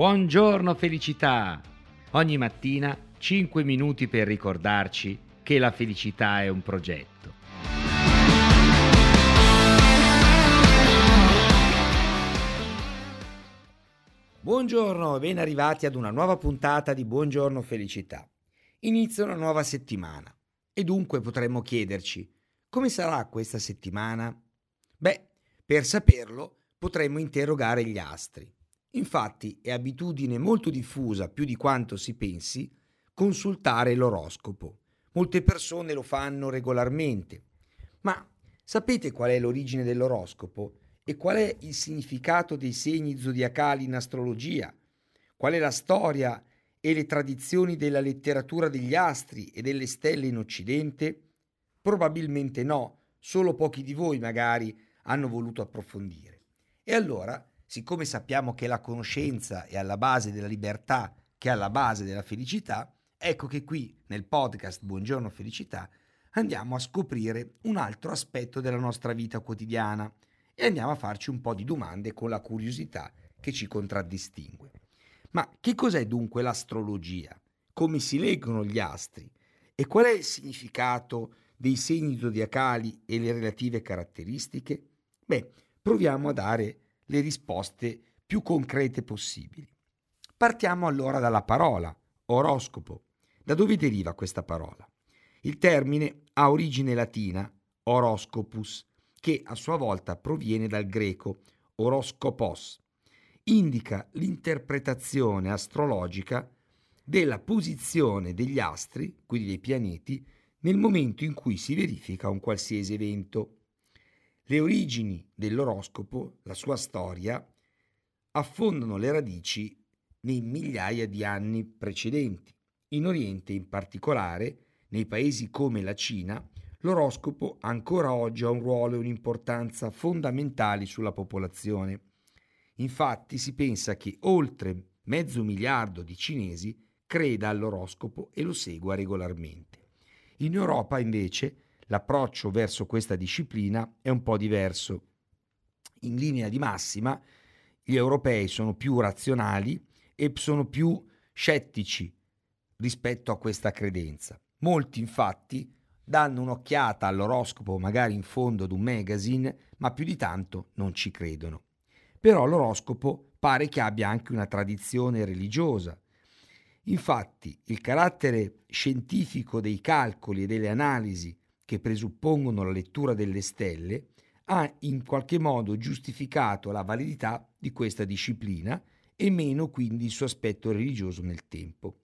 Buongiorno felicità! Ogni mattina 5 minuti per ricordarci che la felicità è un progetto. Buongiorno e ben arrivati ad una nuova puntata di Buongiorno Felicità. Inizia una nuova settimana e dunque potremmo chiederci come sarà questa settimana? Beh, per saperlo potremmo interrogare gli astri. Infatti è abitudine molto diffusa, più di quanto si pensi, consultare l'oroscopo. Molte persone lo fanno regolarmente. Ma sapete qual è l'origine dell'oroscopo e qual è il significato dei segni zodiacali in astrologia? Qual è la storia e le tradizioni della letteratura degli astri e delle stelle in Occidente? Probabilmente no, solo pochi di voi magari hanno voluto approfondire. E allora siccome sappiamo che la conoscenza è alla base della libertà, che è alla base della felicità, ecco che qui nel podcast Buongiorno Felicità andiamo a scoprire un altro aspetto della nostra vita quotidiana e andiamo a farci un po' di domande con la curiosità che ci contraddistingue. Ma che cos'è dunque l'astrologia? Come si leggono gli astri? E qual è il significato dei segni zodiacali e le relative caratteristiche? Beh, proviamo a dare le risposte più concrete possibili. Partiamo allora dalla parola oroscopo. Da dove deriva questa parola? Il termine ha origine latina horoscopus, che a sua volta proviene dal greco horoscopos. Indica l'interpretazione astrologica della posizione degli astri, quindi dei pianeti, nel momento in cui si verifica un qualsiasi evento. Le origini dell'oroscopo, la sua storia, affondano le radici nei migliaia di anni precedenti. In Oriente, in particolare, nei paesi come la Cina, l'oroscopo ancora oggi ha un ruolo e un'importanza fondamentali sulla popolazione. Infatti si pensa che oltre mezzo miliardo di cinesi creda all'oroscopo e lo segua regolarmente. In Europa invece l'approccio verso questa disciplina è un po' diverso. In linea di massima, gli europei sono più razionali e sono più scettici rispetto a questa credenza. Molti infatti danno un'occhiata all'oroscopo magari in fondo ad un magazine, ma più di tanto non ci credono. Però l'oroscopo pare che abbia anche una tradizione religiosa. Infatti il carattere scientifico dei calcoli e delle analisi che presuppongono la lettura delle stelle, ha in qualche modo giustificato la validità di questa disciplina e meno quindi il suo aspetto religioso nel tempo.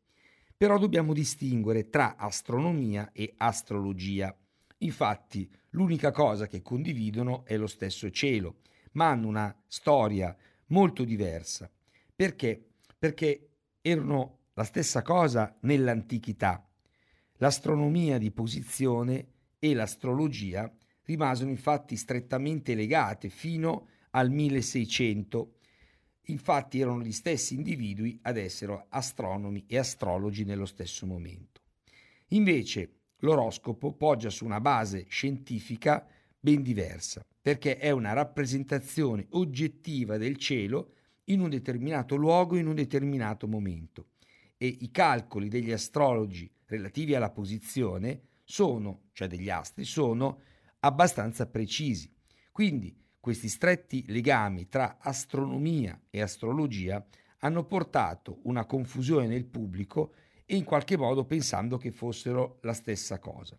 Però dobbiamo distinguere tra astronomia e astrologia. Infatti, l'unica cosa che condividono è lo stesso cielo, ma hanno una storia molto diversa. Perché? Perché erano la stessa cosa nell'antichità. L'astronomia di posizione e l'astrologia rimasero infatti strettamente legate fino al 1600. Infatti erano gli stessi individui ad essere astronomi e astrologi nello stesso momento. Invece l'oroscopo poggia su una base scientifica ben diversa, perché è una rappresentazione oggettiva del cielo in un determinato luogo in un determinato momento e i calcoli degli astrologi relativi alla posizione sono, cioè degli astri, sono abbastanza precisi. Quindi questi stretti legami tra astronomia e astrologia hanno portato una confusione nel pubblico e in qualche modo pensando che fossero la stessa cosa.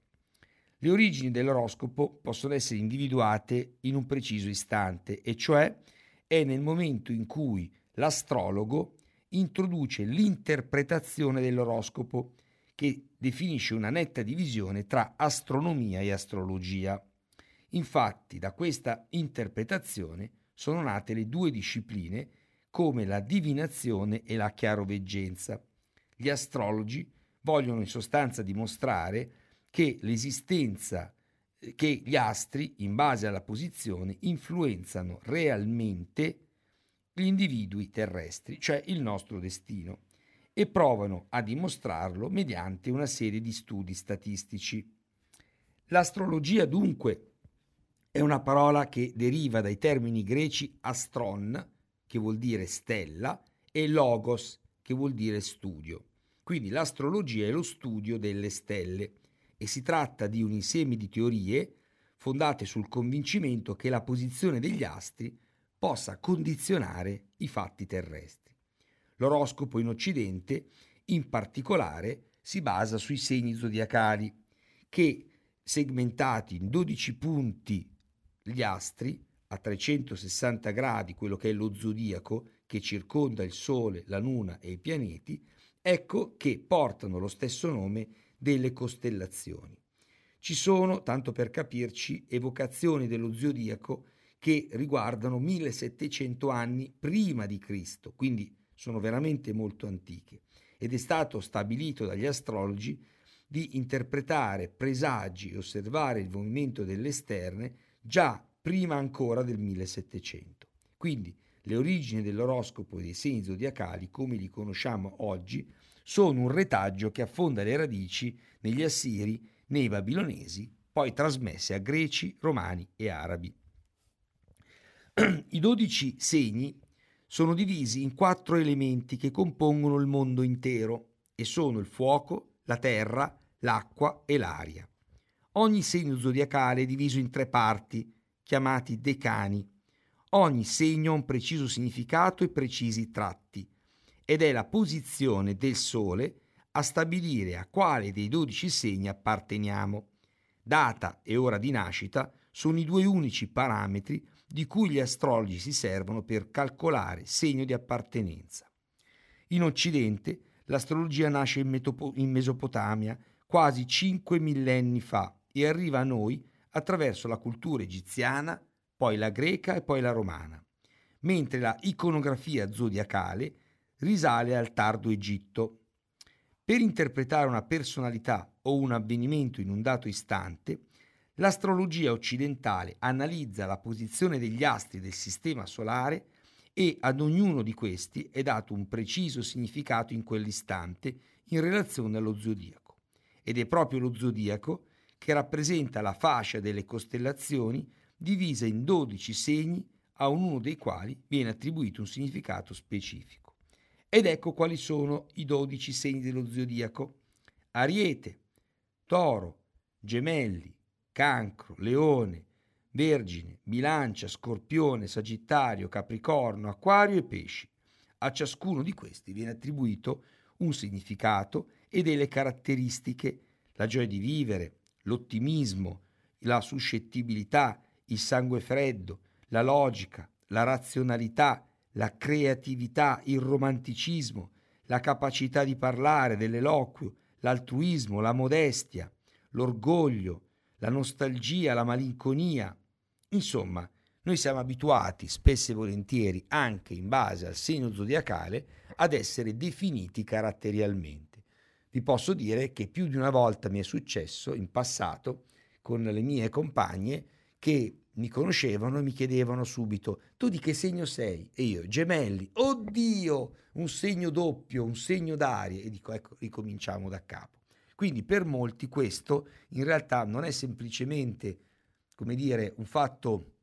Le origini dell'oroscopo possono essere individuate in un preciso istante, e cioè è nel momento in cui l'astrologo introduce l'interpretazione dell'oroscopo che definisce una netta divisione tra astronomia e astrologia. Infatti, da questa interpretazione sono nate le due discipline come la divinazione e la chiaroveggenza. Gli astrologi vogliono in sostanza dimostrare che l'esistenza che gli astri, in base alla posizione, influenzano realmente gli individui terrestri, cioè il nostro destino e provano a dimostrarlo mediante una serie di studi statistici. L'astrologia dunque è una parola che deriva dai termini greci astron, che vuol dire stella, e logos, che vuol dire studio. Quindi l'astrologia è lo studio delle stelle e si tratta di un insieme di teorie fondate sul convincimento che la posizione degli astri possa condizionare i fatti terrestri. L'oroscopo in Occidente, in particolare, si basa sui segni zodiacali, che segmentati in 12 punti gli astri a 360 gradi, quello che è lo zodiaco, che circonda il Sole, la Luna e i pianeti, ecco che portano lo stesso nome delle costellazioni. Ci sono, tanto per capirci, evocazioni dello zodiaco che riguardano 1700 anni prima di Cristo, quindi sono veramente molto antiche, ed è stato stabilito dagli astrologi di interpretare presagi e osservare il movimento delle sterne già prima ancora del 1700. Quindi le origini dell'oroscopo e dei segni zodiacali, come li conosciamo oggi, sono un retaggio che affonda le radici negli assiri, nei babilonesi, poi trasmesse a greci, romani e arabi. I dodici segni sono divisi in quattro elementi che compongono il mondo intero e sono il fuoco, la terra, l'acqua e l'aria. Ogni segno zodiacale è diviso in tre parti, chiamati decani. Ogni segno ha un preciso significato e precisi tratti, ed è la posizione del Sole a stabilire a quale dei dodici segni apparteniamo. Data e ora di nascita sono i due unici parametri di cui gli astrologi si servono per calcolare segno di appartenenza. In Occidente l'astrologia nasce in, Metopo- in Mesopotamia quasi cinque millenni fa e arriva a noi attraverso la cultura egiziana, poi la greca e poi la romana, mentre la iconografia zodiacale risale al tardo Egitto. Per interpretare una personalità o un avvenimento in un dato istante, L'astrologia occidentale analizza la posizione degli astri del sistema solare e ad ognuno di questi è dato un preciso significato in quell'istante in relazione allo zodiaco. Ed è proprio lo zodiaco che rappresenta la fascia delle costellazioni divisa in 12 segni a ognuno dei quali viene attribuito un significato specifico. Ed ecco quali sono i 12 segni dello zodiaco. Ariete, Toro, Gemelli, Cancro, Leone, Vergine, Bilancia, Scorpione, Sagittario, Capricorno, Acquario e Pesci. A ciascuno di questi viene attribuito un significato e delle caratteristiche, la gioia di vivere, l'ottimismo, la suscettibilità, il sangue freddo, la logica, la razionalità, la creatività, il romanticismo, la capacità di parlare, dell'eloquio, l'altruismo, la modestia, l'orgoglio, la nostalgia, la malinconia. Insomma, noi siamo abituati spesso e volentieri, anche in base al segno zodiacale, ad essere definiti caratterialmente. Vi posso dire che più di una volta mi è successo in passato con le mie compagne che mi conoscevano e mi chiedevano subito tu di che segno sei? E io gemelli, oddio, un segno doppio, un segno d'aria e dico ecco ricominciamo da capo. Quindi per molti questo in realtà non è semplicemente, come dire, un fatto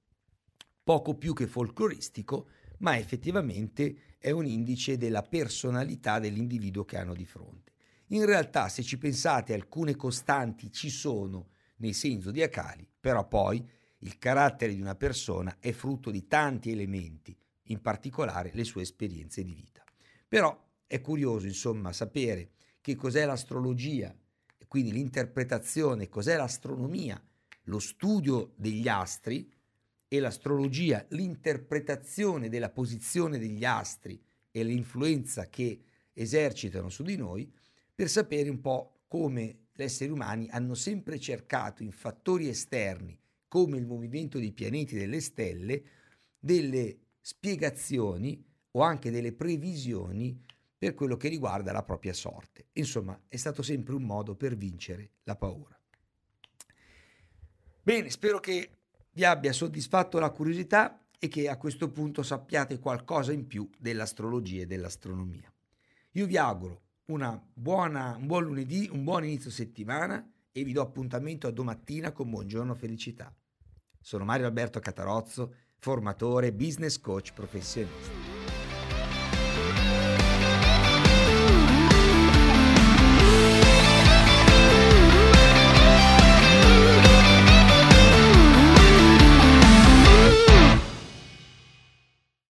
poco più che folcloristico, ma effettivamente è un indice della personalità dell'individuo che hanno di fronte. In realtà, se ci pensate, alcune costanti ci sono nei segni zodiacali, però poi il carattere di una persona è frutto di tanti elementi, in particolare le sue esperienze di vita. Però è curioso, insomma, sapere che cos'è l'astrologia quindi l'interpretazione, cos'è l'astronomia, lo studio degli astri e l'astrologia, l'interpretazione della posizione degli astri e l'influenza che esercitano su di noi, per sapere un po' come gli esseri umani hanno sempre cercato in fattori esterni, come il movimento dei pianeti e delle stelle, delle spiegazioni o anche delle previsioni per quello che riguarda la propria sorte. Insomma, è stato sempre un modo per vincere la paura. Bene, spero che vi abbia soddisfatto la curiosità e che a questo punto sappiate qualcosa in più dell'astrologia e dell'astronomia. Io vi auguro buona, un buon lunedì, un buon inizio settimana e vi do appuntamento a domattina con Buongiorno Felicità. Sono Mario Alberto Catarozzo, formatore, business coach professionista.